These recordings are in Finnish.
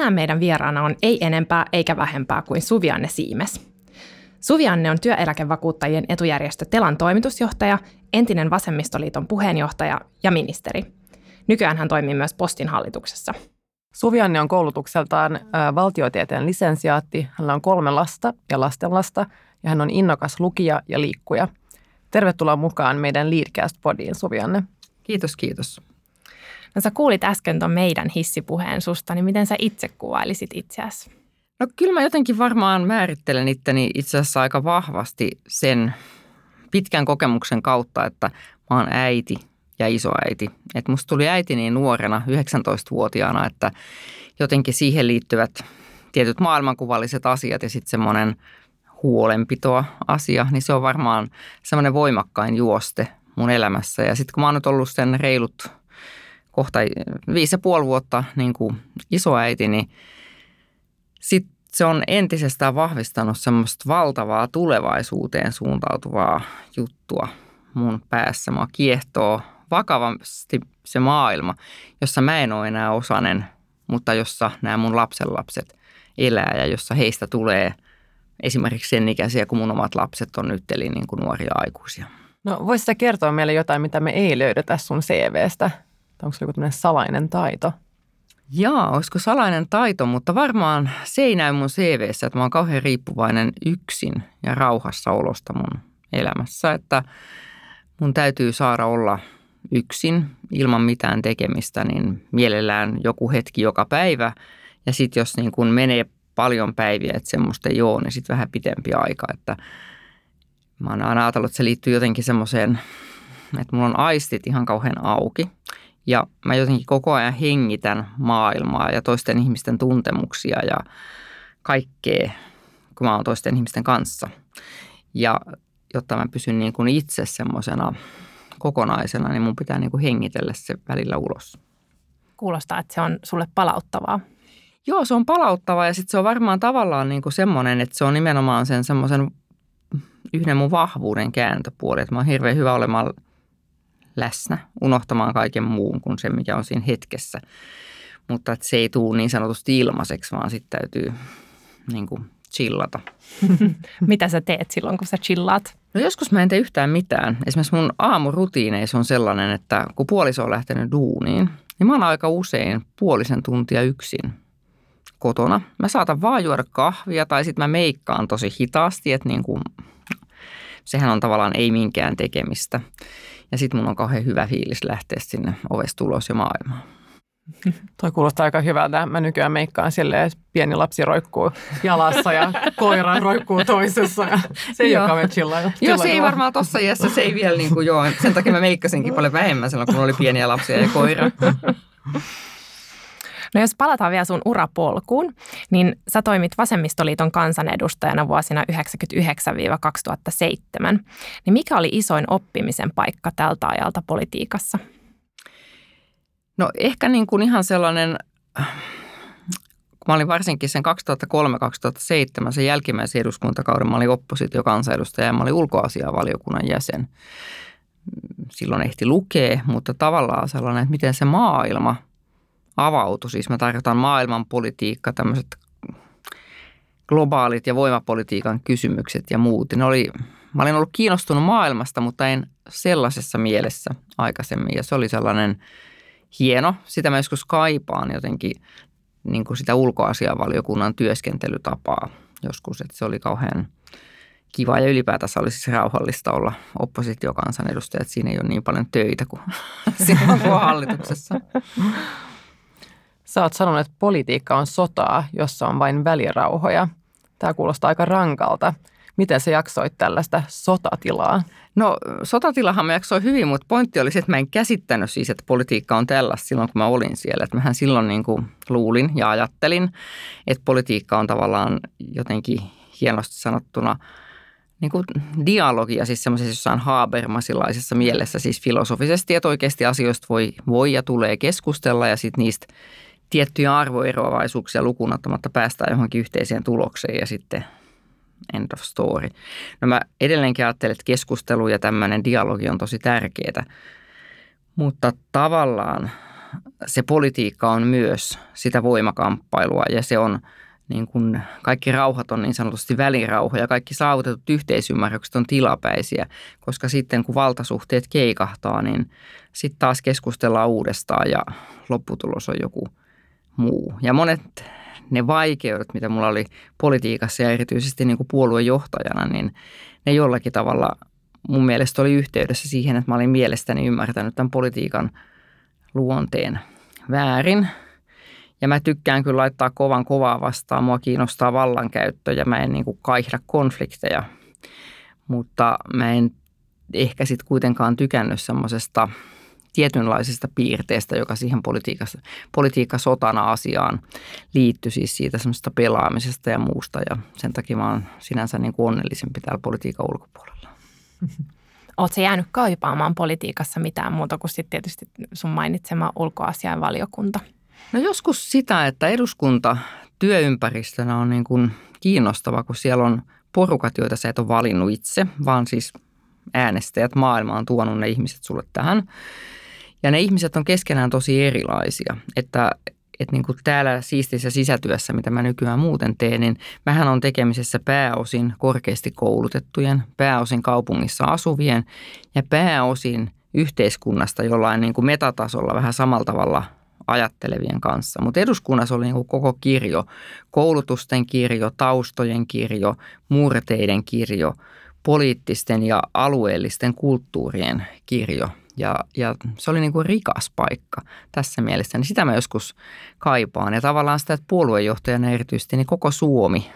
Tänään meidän vieraana on ei enempää eikä vähempää kuin Suvianne Siimes. Suvianne on työeläkevakuuttajien etujärjestö Telan toimitusjohtaja, entinen Vasemmistoliiton puheenjohtaja ja ministeri. Nykyään hän toimii myös Postin hallituksessa. Suvianne on koulutukseltaan valtiotieteen lisensiaatti. Hänellä on kolme lasta ja lastenlasta ja hän on innokas lukija ja liikkuja. Tervetuloa mukaan meidän Leadcast-podiin, Suvianne. Kiitos, kiitos. No sä kuulit äsken ton meidän hissipuheen susta, niin miten sä itse kuvailisit itseäsi? No kyllä mä jotenkin varmaan määrittelen itteni itse asiassa aika vahvasti sen pitkän kokemuksen kautta, että mä oon äiti ja isoäiti. Et musta tuli äiti niin nuorena, 19-vuotiaana, että jotenkin siihen liittyvät tietyt maailmankuvalliset asiat ja sitten semmoinen huolenpitoa asia, niin se on varmaan semmoinen voimakkain juoste mun elämässä. Ja sitten kun mä oon nyt ollut sen reilut kohta viisi ja puoli vuotta niin kuin isoäiti, niin sitten se on entisestään vahvistanut semmoista valtavaa tulevaisuuteen suuntautuvaa juttua mun päässä. Mua kiehtoo vakavasti se maailma, jossa mä en ole enää osanen, mutta jossa nämä mun lapsenlapset elää ja jossa heistä tulee esimerkiksi sen ikäisiä kuin mun omat lapset on nyt, eli niin kuin nuoria aikuisia. No voisitko kertoa meille jotain, mitä me ei löydetä sun CVstä? Onko se joku salainen taito? Jaa, olisiko salainen taito, mutta varmaan se ei näy mun CVssä, että mä oon kauhean riippuvainen yksin ja rauhassa olosta mun elämässä, että mun täytyy saada olla yksin ilman mitään tekemistä, niin mielellään joku hetki joka päivä. Ja sitten jos niin kun menee paljon päiviä, että semmoista ole, niin sitten vähän pitempi aika. Että mä oon aina ajatellut, että se liittyy jotenkin semmoiseen, että mulla on aistit ihan kauhean auki – ja mä jotenkin koko ajan hengitän maailmaa ja toisten ihmisten tuntemuksia ja kaikkea, kun mä oon toisten ihmisten kanssa. Ja jotta mä pysyn niin kuin itse semmoisena kokonaisena, niin mun pitää niin kuin hengitellä se välillä ulos. Kuulostaa, että se on sulle palauttavaa. Joo, se on palauttavaa ja sitten se on varmaan tavallaan niin kuin semmoinen, että se on nimenomaan sen semmoisen yhden mun vahvuuden kääntöpuoli. Että mä oon hirveän hyvä olemaan läsnä, unohtamaan kaiken muun kuin se, mikä on siinä hetkessä. Mutta että se ei tule niin sanotusti ilmaiseksi, vaan sitten täytyy niin kuin chillata. Mitä sä teet silloin, kun sä chillaat? No joskus mä en tee yhtään mitään. Esimerkiksi mun aamurutiineissa on sellainen, että kun puoliso on lähtenyt duuniin, niin mä oon aika usein puolisen tuntia yksin kotona. Mä saatan vaan juoda kahvia tai sitten mä meikkaan tosi hitaasti, että niin kuin, sehän on tavallaan ei minkään tekemistä. Ja sitten mun on kauhean hyvä fiilis lähteä sinne ovesta ulos ja maailmaan. Toi kuulostaa aika hyvältä. Mä nykyään meikkaan silleen, että pieni lapsi roikkuu jalassa ja koira roikkuu toisessa. Ja se ei ole kauhean chilla. Joo, se ei varmaan tuossa iässä, se ei vielä niin kuin joo. Sen takia mä meikkasinkin paljon vähemmän silloin, kun oli pieniä lapsia ja koira. No jos palataan vielä sun urapolkuun, niin sä toimit Vasemmistoliiton kansanedustajana vuosina 1999-2007. Niin mikä oli isoin oppimisen paikka tältä ajalta politiikassa? No ehkä niin kuin ihan sellainen, kun mä olin varsinkin sen 2003-2007, sen jälkimmäisen eduskuntakauden, mä olin oppositiokansanedustaja ja mä olin ulkoasiavaliokunnan jäsen. Silloin ehti lukea, mutta tavallaan sellainen, että miten se maailma – avautui. Siis mä tarkoitan maailmanpolitiikka, tämmöiset globaalit ja voimapolitiikan kysymykset ja muut. Ne oli, mä olin ollut kiinnostunut maailmasta, mutta en sellaisessa mielessä aikaisemmin. Ja se oli sellainen hieno. Sitä mä joskus kaipaan jotenkin niin kuin sitä ulkoasiavaliokunnan työskentelytapaa joskus. Että se oli kauhean kiva ja ylipäätänsä oli siis rauhallista olla oppositiokansanedustaja. Että siinä ei ole niin paljon töitä kuin silloin kuin hallituksessa. Sä oot sanonut, että politiikka on sotaa, jossa on vain välirauhoja. Tämä kuulostaa aika rankalta. Miten se jaksoit tällaista sotatilaa? No sotatilahan mä jaksoin hyvin, mutta pointti oli se, että mä en käsittänyt siis, että politiikka on tällaista silloin, kun mä olin siellä. Että mähän silloin niin kuin luulin ja ajattelin, että politiikka on tavallaan jotenkin hienosti sanottuna niin kuin dialogia, siis semmoisessa jossain Habermasilaisessa mielessä, siis filosofisesti, että oikeasti asioista voi, voi ja tulee keskustella ja sitten niistä tiettyjä arvoeroavaisuuksia lukunottamatta päästään johonkin yhteiseen tulokseen ja sitten end of story. No mä edelleenkin ajattelen, että keskustelu ja tämmöinen dialogi on tosi tärkeää, mutta tavallaan se politiikka on myös sitä voimakamppailua ja se on niin kuin kaikki rauhat on niin sanotusti välirauha ja kaikki saavutetut yhteisymmärrykset on tilapäisiä, koska sitten kun valtasuhteet keikahtaa, niin sitten taas keskustellaan uudestaan ja lopputulos on joku muu. Ja monet ne vaikeudet, mitä mulla oli politiikassa ja erityisesti niin kuin puoluejohtajana, niin ne jollakin tavalla mun mielestä oli yhteydessä siihen, että mä olin mielestäni ymmärtänyt tämän politiikan luonteen väärin. Ja mä tykkään kyllä laittaa kovan kovaa vastaan. Mua kiinnostaa vallankäyttö ja mä en niin kuin kaihda konflikteja. Mutta mä en ehkä sitten kuitenkaan tykännyt semmoisesta – tietynlaisesta piirteestä, joka siihen politiikassa, politiikka-sotana asiaan liittyi, siis siitä semmoista pelaamisesta ja muusta. Ja sen takia mä oon sinänsä niin kuin onnellisempi täällä politiikan ulkopuolella. Oletko jäänyt kaipaamaan politiikassa mitään muuta kuin sitten tietysti sun mainitsema ulkoasiainvaliokunta? No joskus sitä, että eduskunta työympäristönä on niin kuin kiinnostava, kun siellä on porukat, joita sä et ole valinnut itse, vaan siis äänestäjät maailma on tuonut ne ihmiset sulle tähän. Ja ne ihmiset on keskenään tosi erilaisia, että että niin kuin täällä siistissä sisätyössä, mitä mä nykyään muuten teen, niin mähän on tekemisessä pääosin korkeasti koulutettujen, pääosin kaupungissa asuvien ja pääosin yhteiskunnasta jollain niin kuin metatasolla vähän samalla tavalla ajattelevien kanssa. Mutta eduskunnassa oli niin kuin koko kirjo, koulutusten kirjo, taustojen kirjo, murteiden kirjo, poliittisten ja alueellisten kulttuurien kirjo – ja, ja se oli niin kuin rikas paikka tässä mielessä, niin sitä mä joskus kaipaan. Ja tavallaan sitä, että puoluejohtajana erityisesti, niin koko Suomi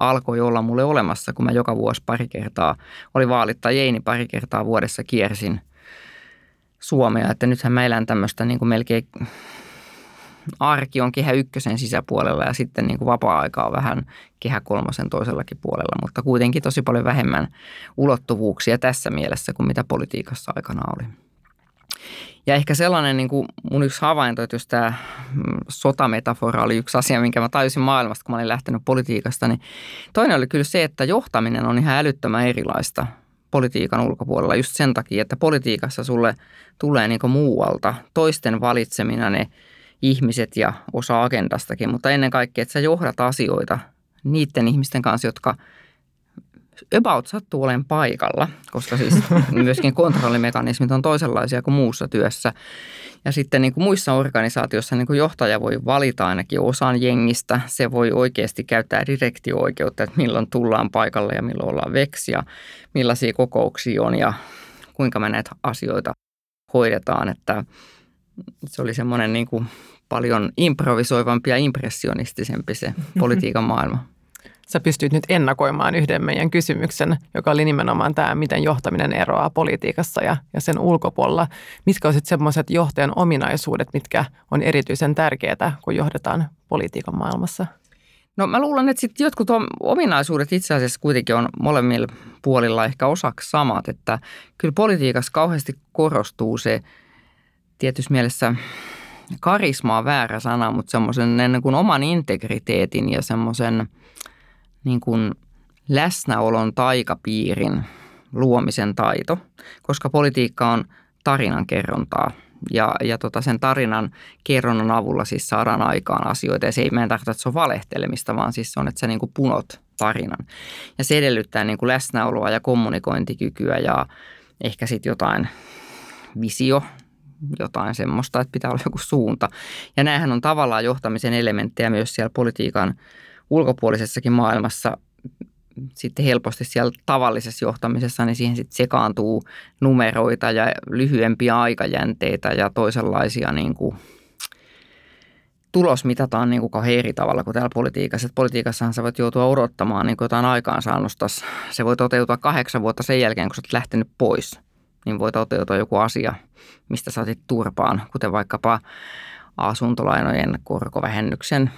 alkoi olla mulle olemassa, kun mä joka vuosi pari kertaa, oli vaalit tai ei, niin pari kertaa vuodessa kiersin Suomea. Että nythän mä elän tämmöistä niin kuin melkein arki on kehä ykkösen sisäpuolella ja sitten niin kuin vapaa-aika on vähän kehä kolmosen toisellakin puolella, mutta kuitenkin tosi paljon vähemmän ulottuvuuksia tässä mielessä kuin mitä politiikassa aikana oli. Ja ehkä sellainen niin kuin mun yksi havainto, että jos tämä mm, sotametafora oli yksi asia, minkä mä tajusin maailmasta, kun mä olin lähtenyt politiikasta, niin toinen oli kyllä se, että johtaminen on ihan älyttömän erilaista politiikan ulkopuolella just sen takia, että politiikassa sulle tulee niin muualta toisten valitsemina ne ihmiset ja osa agendastakin, mutta ennen kaikkea, että sä johdat asioita niiden ihmisten kanssa, jotka – about sattuu olemaan paikalla, koska siis myöskin kontrollimekanismit on toisenlaisia kuin muussa työssä. Ja sitten niin kuin muissa organisaatioissa niin kuin johtaja voi valita ainakin osan jengistä. Se voi oikeasti käyttää direktio-oikeutta, että milloin tullaan paikalle ja milloin ollaan veksia, millaisia kokouksia on ja kuinka me näitä asioita hoidetaan. Että se oli semmoinen niin kuin paljon improvisoivampi ja impressionistisempi se politiikan maailma sä pystyt nyt ennakoimaan yhden meidän kysymyksen, joka oli nimenomaan tämä, miten johtaminen eroaa politiikassa ja, ja sen ulkopuolella. Mitkä olisivat semmoiset johtajan ominaisuudet, mitkä on erityisen tärkeitä, kun johdetaan politiikan maailmassa? No mä luulen, että sitten jotkut ominaisuudet itse asiassa kuitenkin on molemmilla puolilla ehkä osaksi samat, että kyllä politiikassa kauheasti korostuu se tietyssä mielessä karisma on väärä sana, mutta semmoisen niin kuin oman integriteetin ja semmoisen – niin kuin läsnäolon taikapiirin luomisen taito, koska politiikka on tarinan kerrontaa ja, ja tota sen tarinan kerronnan avulla siis saadaan aikaan asioita. Ja se ei meidän tarkoita, että se on valehtelemista, vaan siis se on, että sä niin kuin punot tarinan. Ja se edellyttää niin kuin läsnäoloa ja kommunikointikykyä ja ehkä sitten jotain visio, jotain semmoista, että pitää olla joku suunta. Ja näähän on tavallaan johtamisen elementtejä myös siellä politiikan ulkopuolisessakin maailmassa sitten helposti siellä tavallisessa johtamisessa, niin siihen sitten sekaantuu numeroita ja lyhyempiä aikajänteitä ja toisenlaisia niin kuin tulos mitataan niin kuin kauhean eri tavalla kuin täällä politiikassa. Et politiikassahan sä voit joutua odottamaan niin kuin jotain aikaansaannosta. Se voi toteutua kahdeksan vuotta sen jälkeen, kun sä oot lähtenyt pois. Niin voi toteutua joku asia, mistä saatit turpaan, kuten vaikkapa asuntolainojen korkovähennyksen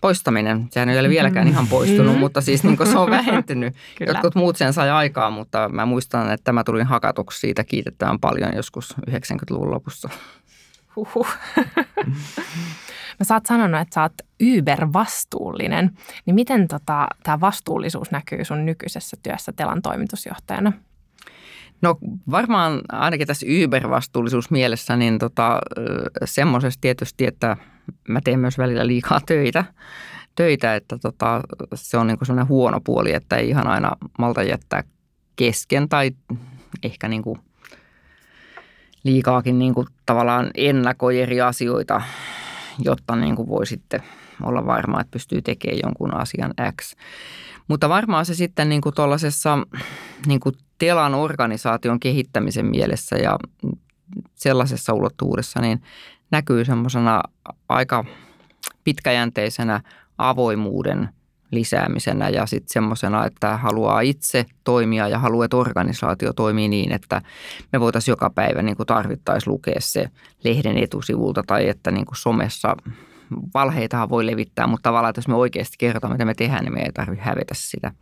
poistaminen. Sehän ei ole vieläkään ihan poistunut, mm. mutta siis niin se on vähentynyt. Jotkut muut sen sai aikaa, mutta mä muistan, että tämä tuli hakatuksi siitä kiitettävän paljon joskus 90-luvun lopussa. Huhhuh. Mä sä oot sanonut, että sä oot Uber-vastuullinen. Niin miten tota, tämä vastuullisuus näkyy sun nykyisessä työssä Telan toimitusjohtajana? No varmaan ainakin tässä Uber-vastuullisuus mielessä, niin tota, semmoisessa tietysti, että mä teen myös välillä liikaa töitä, töitä että tota, se on niinku sellainen huono puoli, että ei ihan aina malta jättää kesken tai ehkä niinku liikaakin niinku tavallaan ennakoi eri asioita, jotta niinku voi sitten olla varma, että pystyy tekemään jonkun asian X. Mutta varmaan se sitten niin kuin tuollaisessa niin kuin Telan organisaation kehittämisen mielessä ja sellaisessa ulottuvuudessa niin näkyy semmoisena aika pitkäjänteisenä avoimuuden lisäämisenä ja sitten semmoisena, että haluaa itse toimia ja haluaa, että organisaatio toimii niin, että me voitaisiin joka päivä niin tarvittaisiin lukea se lehden etusivulta tai että niin kuin somessa valheitahan voi levittää, mutta tavallaan, että jos me oikeasti kerrotaan, mitä me tehdään, niin me ei tarvitse hävetä sitä.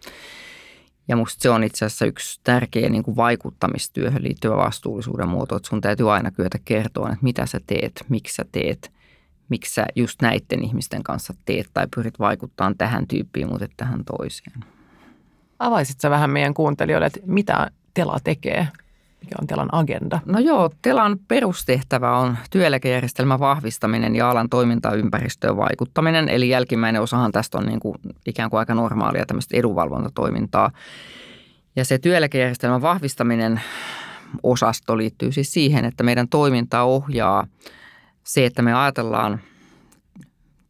Ja musta se on itse asiassa yksi tärkeä niin kuin vaikuttamistyöhön liittyvä vastuullisuuden muoto, että sun täytyy aina kyetä kertoa, että mitä sä teet, miksi sä teet, miksi sä just näiden ihmisten kanssa teet tai pyrit vaikuttamaan tähän tyyppiin, mutta tähän toiseen. Avaisit sä vähän meidän kuuntelijoille, että mitä Tela tekee? Mikä on Telan agenda? No joo, Telan perustehtävä on työeläkejärjestelmän vahvistaminen ja alan toimintaympäristöön vaikuttaminen. Eli jälkimmäinen osahan tästä on niin kuin ikään kuin aika normaalia tämmöistä edunvalvontatoimintaa. Ja se työeläkejärjestelmän vahvistaminen osasto liittyy siis siihen, että meidän toimintaa ohjaa se, että me ajatellaan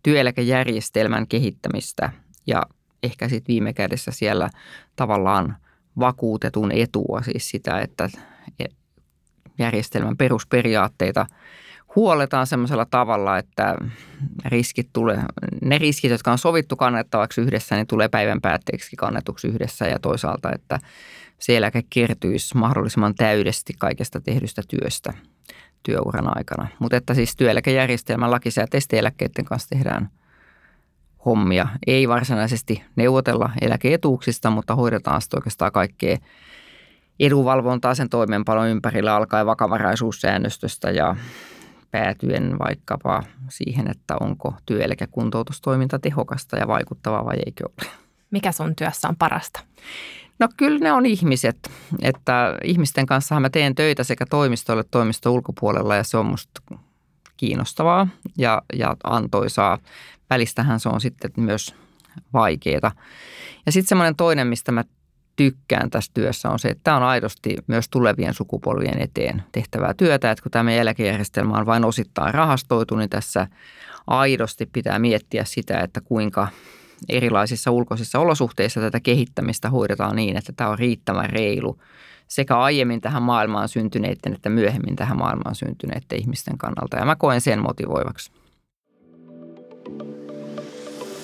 työeläkejärjestelmän kehittämistä ja ehkä sitten viime kädessä siellä tavallaan vakuutetun etua, siis sitä, että järjestelmän perusperiaatteita huoletaan semmoisella tavalla, että riskit tulee, ne riskit, jotka on sovittu kannettavaksi yhdessä, niin tulee päivän päätteeksi kannetuksi yhdessä ja toisaalta, että se eläke kertyisi mahdollisimman täydesti kaikesta tehdystä työstä työuran aikana. Mutta että siis työeläkejärjestelmän lakisääteisten eläkkeiden kanssa tehdään hommia. Ei varsinaisesti neuvotella eläkeetuuksista, mutta hoidetaan sitten oikeastaan kaikkea edunvalvontaa sen toimeenpanon ympärillä alkaen vakavaraisuussäännöstöstä ja päätyen vaikkapa siihen, että onko työeläkekuntoutustoiminta tehokasta ja vaikuttavaa vai eikö ole. Mikä sun työssä on parasta? No kyllä ne on ihmiset, että ihmisten kanssa mä teen töitä sekä toimistolle että toimisto ulkopuolella ja se on musta kiinnostavaa ja, ja antoisaa. Välistähän se on sitten myös vaikeaa. Ja sitten semmoinen toinen, mistä mä tykkään tässä työssä on se, että tämä on aidosti myös tulevien sukupolvien eteen tehtävää työtä. Että kun tämä meidän eläkejärjestelmä on vain osittain rahastoitu, niin tässä aidosti pitää miettiä sitä, että kuinka erilaisissa ulkoisissa olosuhteissa tätä kehittämistä hoidetaan niin, että tämä on riittävän reilu sekä aiemmin tähän maailmaan syntyneiden että myöhemmin tähän maailmaan syntyneiden ihmisten kannalta. Ja mä koen sen motivoivaksi.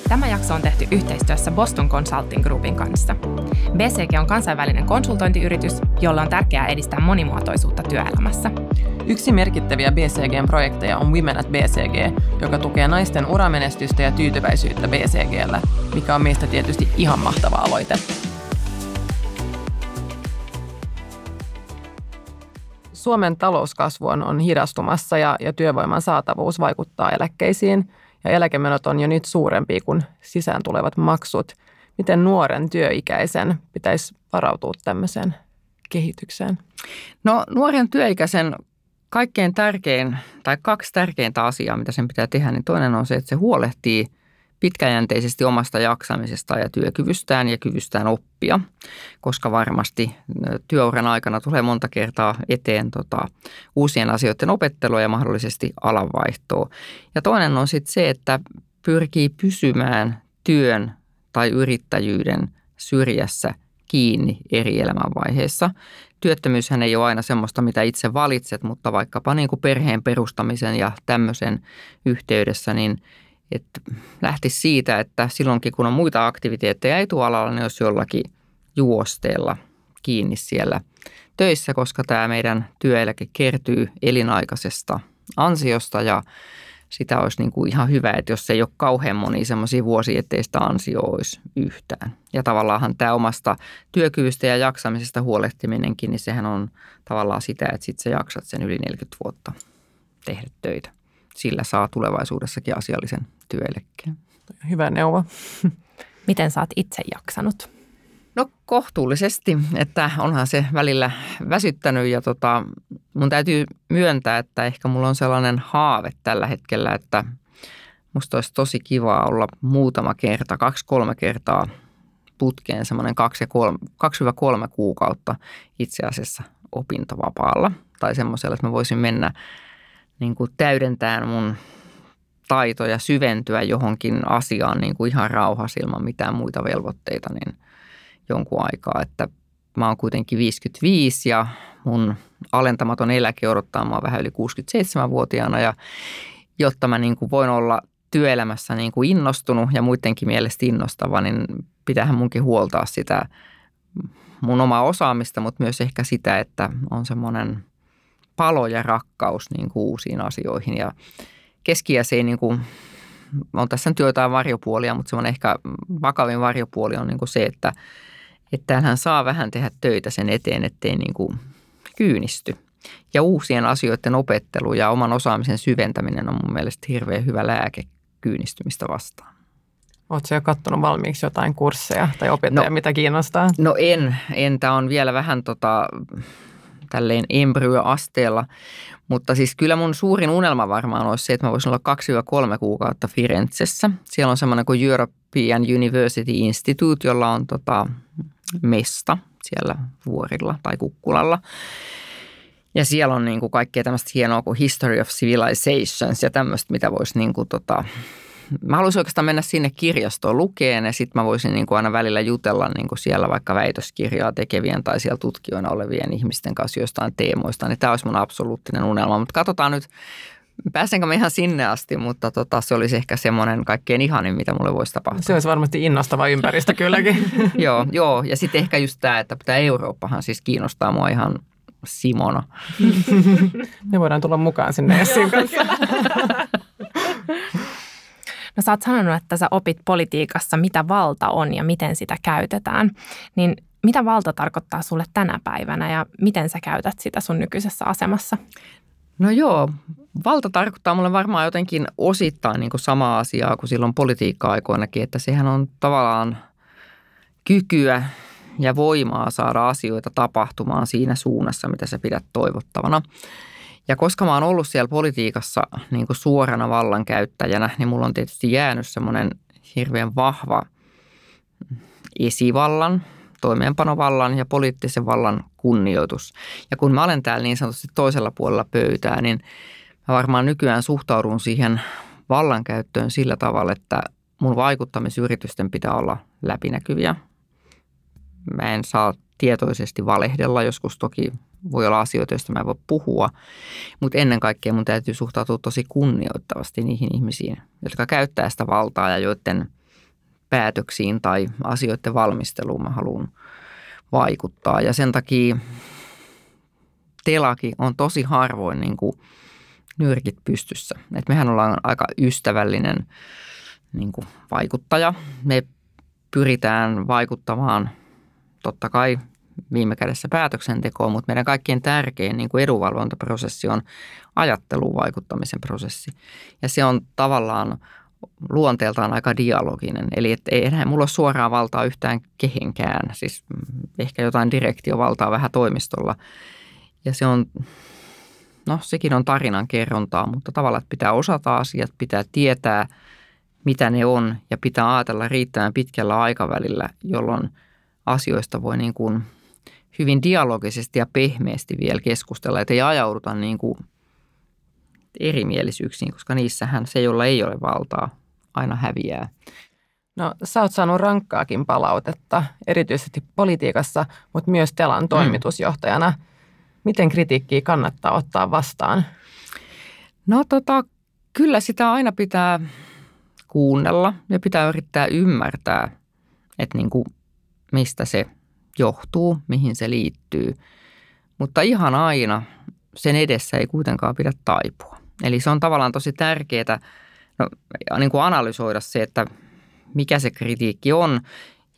Tämä jakso on tehty yhteistyössä Boston Consulting Groupin kanssa. BCG on kansainvälinen konsultointiyritys, jolla on tärkeää edistää monimuotoisuutta työelämässä. Yksi merkittäviä BCGn projekteja on Women at BCG, joka tukee naisten uramenestystä ja tyytyväisyyttä BCGllä, mikä on meistä tietysti ihan mahtava aloite. Suomen talouskasvu on hidastumassa ja, ja työvoiman saatavuus vaikuttaa eläkkeisiin – ja eläkemenot on jo nyt suurempi kuin sisään tulevat maksut. Miten nuoren työikäisen pitäisi varautua tämmöiseen kehitykseen? No nuoren työikäisen kaikkein tärkein tai kaksi tärkeintä asiaa, mitä sen pitää tehdä, niin toinen on se, että se huolehtii – pitkäjänteisesti omasta jaksamisestaan ja työkyvystään ja kyvystään oppia, koska varmasti työuran aikana tulee monta kertaa eteen tota, uusien asioiden opettelua ja mahdollisesti alanvaihtoa. Ja toinen on sitten se, että pyrkii pysymään työn tai yrittäjyyden syrjässä kiinni eri elämänvaiheissa. Työttömyyshän ei ole aina semmoista, mitä itse valitset, mutta vaikkapa niin kuin perheen perustamisen ja tämmöisen yhteydessä, niin – että lähti siitä, että silloinkin kun on muita aktiviteetteja etualalla, niin jos jollakin juosteella kiinni siellä töissä, koska tämä meidän työeläke kertyy elinaikaisesta ansiosta ja sitä olisi niin kuin ihan hyvä, että jos ei ole kauhean moni semmoisia vuosia, ettei sitä ansio olisi yhtään. Ja tavallaan tämä omasta työkyvystä ja jaksamisesta huolehtiminenkin, niin sehän on tavallaan sitä, että sitten sä jaksat sen yli 40 vuotta tehdä töitä. Sillä saa tulevaisuudessakin asiallisen työeläkkeen. Hyvä neuvo. Miten sä oot itse jaksanut? No kohtuullisesti, että onhan se välillä väsyttänyt ja tota, mun täytyy myöntää, että ehkä mulla on sellainen haave tällä hetkellä, että musta olisi tosi kiva olla muutama kerta, kaksi-kolme kertaa putkeen semmoinen kaksi, kolme, kaksi kolme kuukautta itse asiassa opintovapaalla tai semmoisella, että mä voisin mennä niin kuin täydentämään mun taitoja, syventyä johonkin asiaan niin kuin ihan rauhassa ilman mitään muita velvoitteita, niin – jonkun aikaa, että mä oon kuitenkin 55 ja mun alentamaton eläke odottaa mua vähän yli 67-vuotiaana ja jotta mä niin kuin voin olla työelämässä niin kuin innostunut ja muidenkin mielestä innostava, niin pitäähän munkin huoltaa sitä mun omaa osaamista, mutta myös ehkä sitä, että on semmoinen palo ja rakkaus niin kuin uusiin asioihin ja keskiäisiin niin kuin on tässä nyt joitain varjopuolia, mutta semmoinen ehkä vakavin varjopuoli on niin kuin se, että että hän saa vähän tehdä töitä sen eteen, ettei niin kuin kyynisty. Ja uusien asioiden opettelu ja oman osaamisen syventäminen on mun mielestä hirveän hyvä lääke kyynistymistä vastaan. Oletko jo katsonut valmiiksi jotain kursseja tai opettajia, no, mitä kiinnostaa? No en. en. Tämä on vielä vähän tota, tälleen embryoasteella. Mutta siis kyllä mun suurin unelma varmaan olisi se, että mä voisin olla 2-3 kuukautta Firenzessä. Siellä on semmoinen kuin European University Institute, jolla on tota, mesta siellä vuorilla tai kukkulalla. Ja siellä on niin kuin kaikkea tämmöistä hienoa kuin History of Civilizations ja tämmöistä, mitä voisi niin kuin tota, mä haluaisin oikeastaan mennä sinne kirjastoon lukeen ja sitten mä voisin niin kuin aina välillä jutella niin kuin siellä vaikka väitöskirjaa tekevien tai siellä tutkijoina olevien ihmisten kanssa jostain teemoista. Niin tämä olisi mun absoluuttinen unelma, mutta katsotaan nyt, Pääsenkö mä ihan sinne asti, mutta tota, se olisi ehkä semmoinen kaikkein ihanin, mitä mulle voisi tapahtua. Se olisi varmasti innostava ympäristö kylläkin. joo, joo, ja sitten ehkä just tämä, että tämä Eurooppahan siis kiinnostaa mua ihan Simona. Me voidaan tulla mukaan sinne Essin kanssa. No sä oot sanonut, että sä opit politiikassa, mitä valta on ja miten sitä käytetään. Niin mitä valta tarkoittaa sulle tänä päivänä ja miten sä käytät sitä sun nykyisessä asemassa? No joo, valta tarkoittaa mulle varmaan jotenkin osittain niin kuin samaa asiaa kuin silloin politiikka-aikoinakin, että sehän on tavallaan kykyä ja voimaa saada asioita tapahtumaan siinä suunnassa, mitä sä pidät toivottavana. Ja koska mä oon ollut siellä politiikassa niin kuin suorana vallankäyttäjänä, niin mulla on tietysti jäänyt semmoinen hirveän vahva esivallan, toimeenpanovallan ja poliittisen vallan kunnioitus. Ja kun mä olen täällä niin sanotusti toisella puolella pöytää, niin mä varmaan nykyään suhtaudun siihen vallankäyttöön sillä tavalla, että mun vaikuttamisyritysten pitää olla läpinäkyviä. Mä en saa tietoisesti valehdella, joskus toki voi olla asioita, joista mä en voi puhua, mutta ennen kaikkea mun täytyy suhtautua tosi kunnioittavasti niihin ihmisiin, jotka käyttää sitä valtaa ja joiden päätöksiin tai asioiden valmisteluun mä haluan vaikuttaa. Ja sen takia telaki on tosi harvoin niin kuin nyrkit pystyssä. Et mehän ollaan aika ystävällinen niin kuin vaikuttaja. Me pyritään vaikuttamaan totta kai viime kädessä päätöksentekoon, mutta meidän kaikkien tärkein niin kuin edunvalvontaprosessi on ajatteluun vaikuttamisen prosessi. Ja se on tavallaan luonteeltaan aika dialoginen. Eli et ei enää mulla ole suoraa valtaa yhtään kehenkään. Siis ehkä jotain direktiovaltaa vähän toimistolla. Ja se on, no sekin on tarinan kerrontaa, mutta tavallaan että pitää osata asiat, pitää tietää, mitä ne on ja pitää ajatella riittävän pitkällä aikavälillä, jolloin asioista voi niin kuin hyvin dialogisesti ja pehmeästi vielä keskustella, että ei ajauduta niin kuin erimielisyyksiin, koska niissähän se, jolla ei ole valtaa, aina häviää. No sä oot saanut rankkaakin palautetta, erityisesti politiikassa, mutta myös Telan mm. toimitusjohtajana. Miten kritiikkiä kannattaa ottaa vastaan? No tota, kyllä sitä aina pitää kuunnella ja pitää yrittää ymmärtää, että niin kuin, mistä se johtuu, mihin se liittyy. Mutta ihan aina sen edessä ei kuitenkaan pidä taipua. Eli se on tavallaan tosi tärkeää no, niin kuin analysoida se, että mikä se kritiikki on.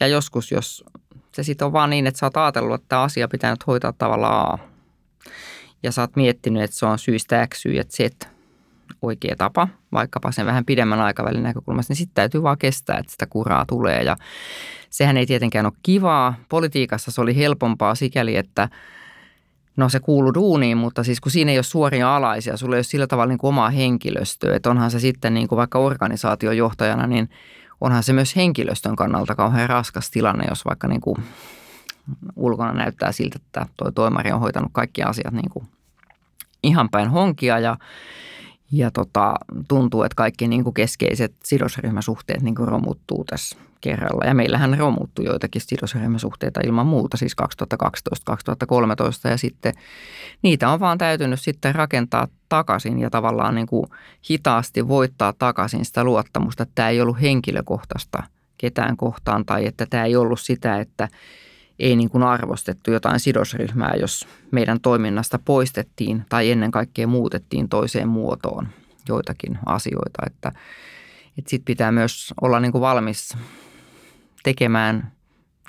Ja joskus, jos se sitten on vaan niin, että sä oot ajatellut, että tämä asia pitää nyt hoitaa tavallaan A. Ja sä oot miettinyt, että se on syystä X, Y ja Z oikea tapa, vaikkapa sen vähän pidemmän aikavälin näkökulmasta, niin sitten täytyy vaan kestää, että sitä kuraa tulee. Ja sehän ei tietenkään ole kivaa. Politiikassa se oli helpompaa sikäli, että No se kuuluu duuniin, mutta siis kun siinä ei ole suoria alaisia, sulla ei ole sillä tavalla niin kuin omaa henkilöstöä, että onhan se sitten niin kuin vaikka organisaatiojohtajana, niin onhan se myös henkilöstön kannalta kauhean raskas tilanne, jos vaikka niin kuin ulkona näyttää siltä, että tuo toimari on hoitanut kaikki asiat niin kuin ihan päin honkia ja ja tota, tuntuu, että kaikki niin kuin keskeiset sidosryhmäsuhteet niin kuin romuttuu tässä kerralla. Ja meillähän romuttui joitakin sidosryhmäsuhteita ilman muuta, siis 2012-2013 ja sitten niitä on vaan täytynyt sitten rakentaa takaisin ja tavallaan niin kuin hitaasti voittaa takaisin sitä luottamusta, että tämä ei ollut henkilökohtaista ketään kohtaan tai että tämä ei ollut sitä, että ei niin kuin arvostettu jotain sidosryhmää, jos meidän toiminnasta poistettiin tai ennen kaikkea muutettiin toiseen muotoon joitakin asioita. Että, että sitten pitää myös olla niin kuin valmis tekemään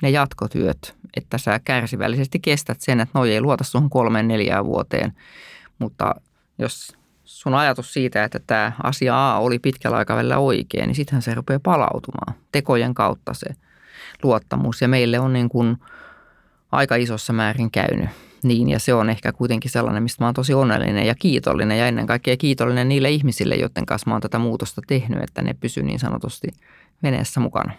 ne jatkotyöt, että sä kärsivällisesti kestät sen, että noi ei luota sun kolmeen neljään vuoteen, mutta jos sun ajatus siitä, että tämä asia A oli pitkällä aikavälillä oikein, niin sittenhän se rupeaa palautumaan tekojen kautta se luottamus. Ja meille on niin kuin aika isossa määrin käynyt niin. Ja se on ehkä kuitenkin sellainen, mistä mä oon tosi onnellinen ja kiitollinen. Ja ennen kaikkea kiitollinen niille ihmisille, joiden kanssa mä oon tätä muutosta tehnyt, että ne pysyvät niin sanotusti veneessä mukana.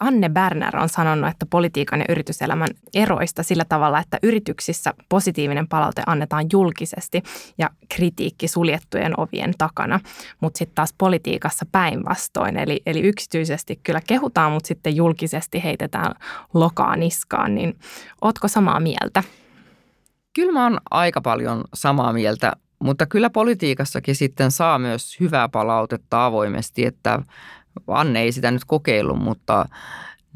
Anne Berner on sanonut, että politiikan ja yrityselämän eroista sillä tavalla, että yrityksissä positiivinen palaute annetaan julkisesti ja kritiikki suljettujen ovien takana, mutta sitten taas politiikassa päinvastoin. Eli, eli yksityisesti kyllä kehutaan, mutta sitten julkisesti heitetään lokaa niskaan, niin ootko samaa mieltä? Kyllä mä oon aika paljon samaa mieltä, mutta kyllä politiikassakin sitten saa myös hyvää palautetta avoimesti, että Anne ei sitä nyt kokeillut, mutta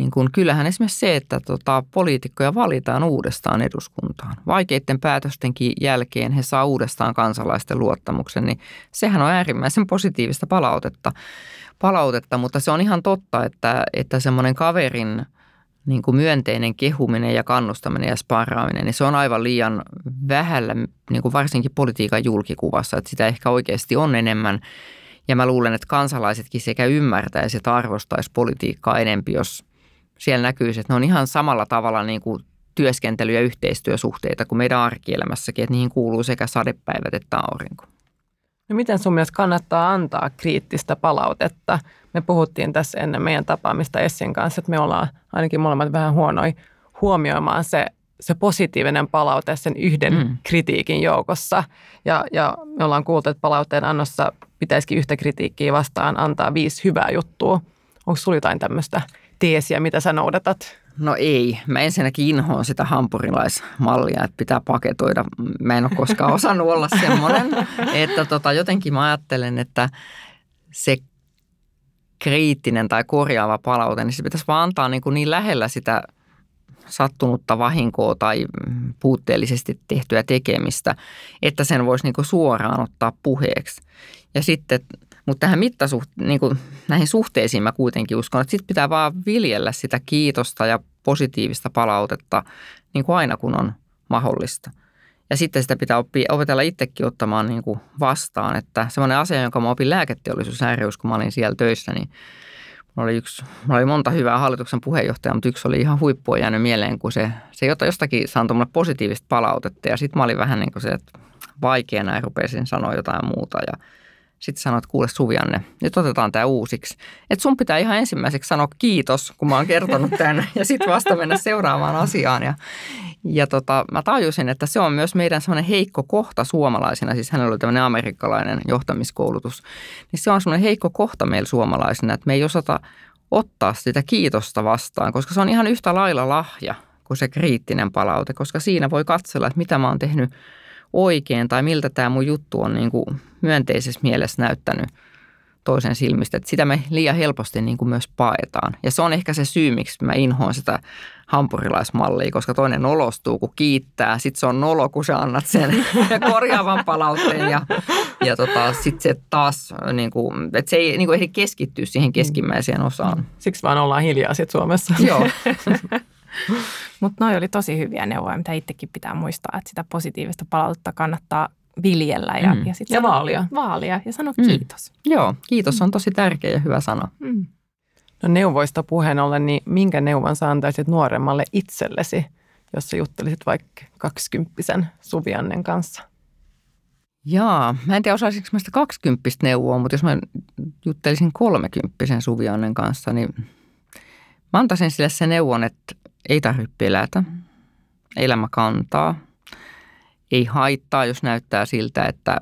niin kuin, kyllähän esimerkiksi se, että tota, poliitikkoja valitaan uudestaan eduskuntaan. Vaikeiden päätöstenkin jälkeen he saa uudestaan kansalaisten luottamuksen, niin sehän on äärimmäisen positiivista palautetta, palautetta mutta se on ihan totta, että, että semmoinen kaverin niin kuin myönteinen kehuminen ja kannustaminen ja sparraaminen, niin se on aivan liian vähällä, niin kuin varsinkin politiikan julkikuvassa, että sitä ehkä oikeasti on enemmän – ja mä luulen, että kansalaisetkin sekä ymmärtäisi että arvostaisi politiikkaa enempi, jos siellä näkyisi, että ne on ihan samalla tavalla niin kuin työskentely- ja yhteistyösuhteita kuin meidän arkielämässäkin, että niihin kuuluu sekä sadepäivät että aurinko. No miten sun mielestä kannattaa antaa kriittistä palautetta? Me puhuttiin tässä ennen meidän tapaamista Essin kanssa, että me ollaan ainakin molemmat vähän huonoja huomioimaan se, se positiivinen palaute sen yhden mm. kritiikin joukossa. Ja, ja me ollaan kuultu, että palautteen annossa pitäisikin yhtä kritiikkiä vastaan antaa viisi hyvää juttua. Onko sinulla jotain tämmöistä teesiä, mitä sä noudatat? No ei. Mä ensinnäkin inhoon sitä hampurilaismallia, että pitää paketoida. Mä en ole koskaan osannut olla semmoinen. Että tota, jotenkin mä ajattelen, että se kriittinen tai korjaava palaute, niin se pitäisi vaan antaa niin, kuin niin lähellä sitä sattunutta vahinkoa tai puutteellisesti tehtyä tekemistä, että sen voisi niin suoraan ottaa puheeksi. Ja sitten, mutta tähän mittasuht, niin kuin näihin suhteisiin mä kuitenkin uskon, että sitten pitää vaan viljellä sitä kiitosta ja positiivista palautetta niin kuin aina kun on mahdollista. Ja sitten sitä pitää oppia, opetella itsekin ottamaan niin kuin vastaan, että semmoinen asia, jonka mä opin lääketeollisuus kun mä olin siellä töissä, niin oli, yksi, oli monta hyvää hallituksen puheenjohtajaa, mutta yksi oli ihan huippua jäänyt mieleen, kun se, se jostakin saantoi mulle positiivista palautetta. Ja sitten mä olin vähän niin kuin se, että vaikeana ja rupesin sanoa jotain muuta. Ja sitten sanoit, että kuule Suvianne, nyt otetaan tämä uusiksi. Että sun pitää ihan ensimmäiseksi sanoa kiitos, kun mä oon kertonut tämän, ja sitten vasta mennä seuraavaan asiaan. Ja, ja tota, mä tajusin, että se on myös meidän semmoinen heikko kohta suomalaisina, siis hänellä oli tämmöinen amerikkalainen johtamiskoulutus, niin se on semmoinen heikko kohta meillä suomalaisina, että me ei osata ottaa sitä kiitosta vastaan, koska se on ihan yhtä lailla lahja kuin se kriittinen palaute, koska siinä voi katsella, että mitä mä oon tehnyt oikein tai miltä tämä mun juttu on niin kuin myönteisessä mielessä näyttänyt toisen silmistä. Että sitä me liian helposti niin kuin myös paetaan. Ja se on ehkä se syy, miksi mä inhoan sitä hampurilaismallia, koska toinen nolostuu, kun kiittää. Sitten se on nolo, kun sä annat sen korjaavan palautteen. Ja, ja tota, sitten se taas, niin kuin, että se ei niin kuin ehdi keskittyä siihen keskimmäiseen osaan. Siksi vaan ollaan hiljaa sitten Suomessa. Joo. Mutta noi oli tosi hyviä neuvoja, mitä itsekin pitää muistaa, että sitä positiivista palautetta kannattaa viljellä ja, Mm. ja, sit Ja sano- vaalia. vaalia ja sano Mm. kiitos. Joo, kiitos on tosi tärkeä ja hyvä sana. Mm. No neuvoista puheen ollen, niin minkä neuvon sä antaisit nuoremmalle itsellesi, jos sä juttelisit vaikka kaksikymppisen Suviannen kanssa? Jaa, mä en tiedä osaisinko mä sitä kaksikymppistä neuvoa, mutta jos mä juttelisin kolmekymppisen Suviannen kanssa, niin mä antaisin sille sen neuvon, että ei tarvitse pelätä, elämä kantaa, ei haittaa, jos näyttää siltä, että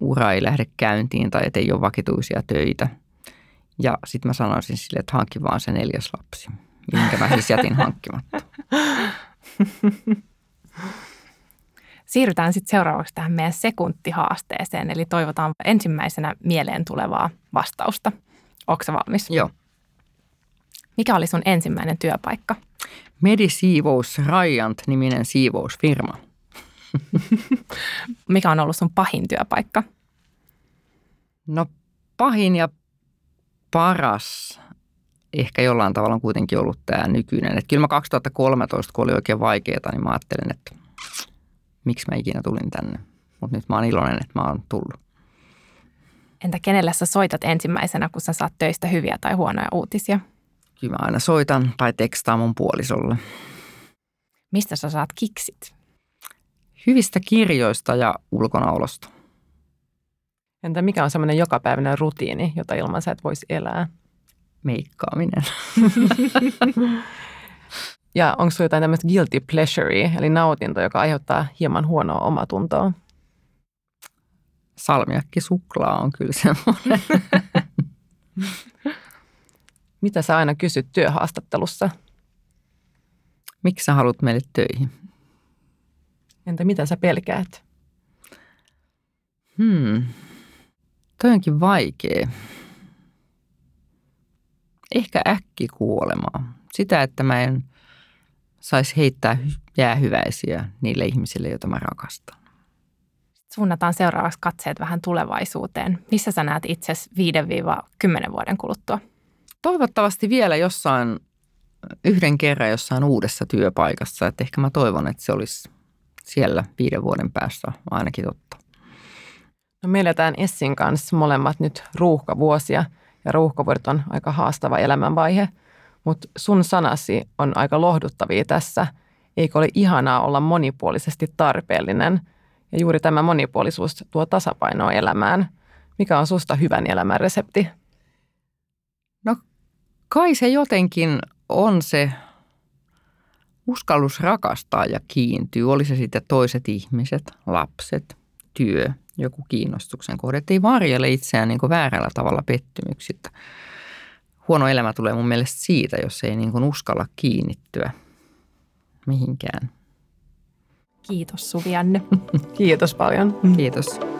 ura ei lähde käyntiin tai että ei ole vakituisia töitä. Ja sitten mä sanoisin sille, että hankki vaan se neljäs lapsi, minkä mä siis jätin hankkimatta. Siirrytään sitten seuraavaksi tähän meidän sekuntihaasteeseen, eli toivotaan ensimmäisenä mieleen tulevaa vastausta. Onko valmis? Joo. Mikä oli sun ensimmäinen työpaikka? Medisiivous Rajant-niminen siivousfirma. Mikä on ollut sun pahin työpaikka? No pahin ja paras ehkä jollain tavalla on kuitenkin ollut tämä nykyinen. Että kyllä mä 2013, kun oli oikein vaikeaa, niin mä ajattelin, että miksi mä ikinä tulin tänne. Mutta nyt mä oon iloinen, että mä oon tullut. Entä kenelle sä soitat ensimmäisenä, kun sä saat töistä hyviä tai huonoja uutisia? Kyllä mä aina soitan tai tekstaan mun puolisolle. Mistä sä saat kiksit? Hyvistä kirjoista ja ulkonaolosta. Entä mikä on semmoinen jokapäiväinen rutiini, jota ilman sä et voisi elää? Meikkaaminen. Ja onko sulla jotain tämmöistä guilty pleasure, eli nautinto, joka aiheuttaa hieman huonoa omatuntoa? Salmiakki suklaa on kyllä semmoinen. Mitä sä aina kysyt työhaastattelussa? Miksi sä haluat meille töihin? Entä mitä sä pelkäät? Hmm. Toi onkin vaikea. Ehkä äkkikuolemaa. Sitä, että mä en saisi heittää hy- jäähyväisiä niille ihmisille, joita mä rakastan. Suunnataan seuraavaksi katseet vähän tulevaisuuteen. Missä sä näet itsesi 5-10 vuoden kuluttua? Toivottavasti vielä jossain, yhden kerran jossain uudessa työpaikassa. Että ehkä mä toivon, että se olisi siellä viiden vuoden päässä ainakin totta. No, me eletään Essin kanssa molemmat nyt ruuhkavuosia ja ruuhkavuodet on aika haastava elämänvaihe, mutta sun sanasi on aika lohduttavia tässä. Eikö ole ihanaa olla monipuolisesti tarpeellinen? Ja juuri tämä monipuolisuus tuo tasapainoa elämään. Mikä on susta hyvän elämän resepti? Kai se jotenkin on se uskallus rakastaa ja kiintyy. Oli se sitten toiset ihmiset, lapset, työ, joku kiinnostuksen kohde. Että ei varjele itseään niin kuin väärällä tavalla pettymyksistä. Huono elämä tulee mun mielestä siitä, jos ei niin kuin uskalla kiinnittyä mihinkään. Kiitos Suvianne. Kiitos paljon. Kiitos.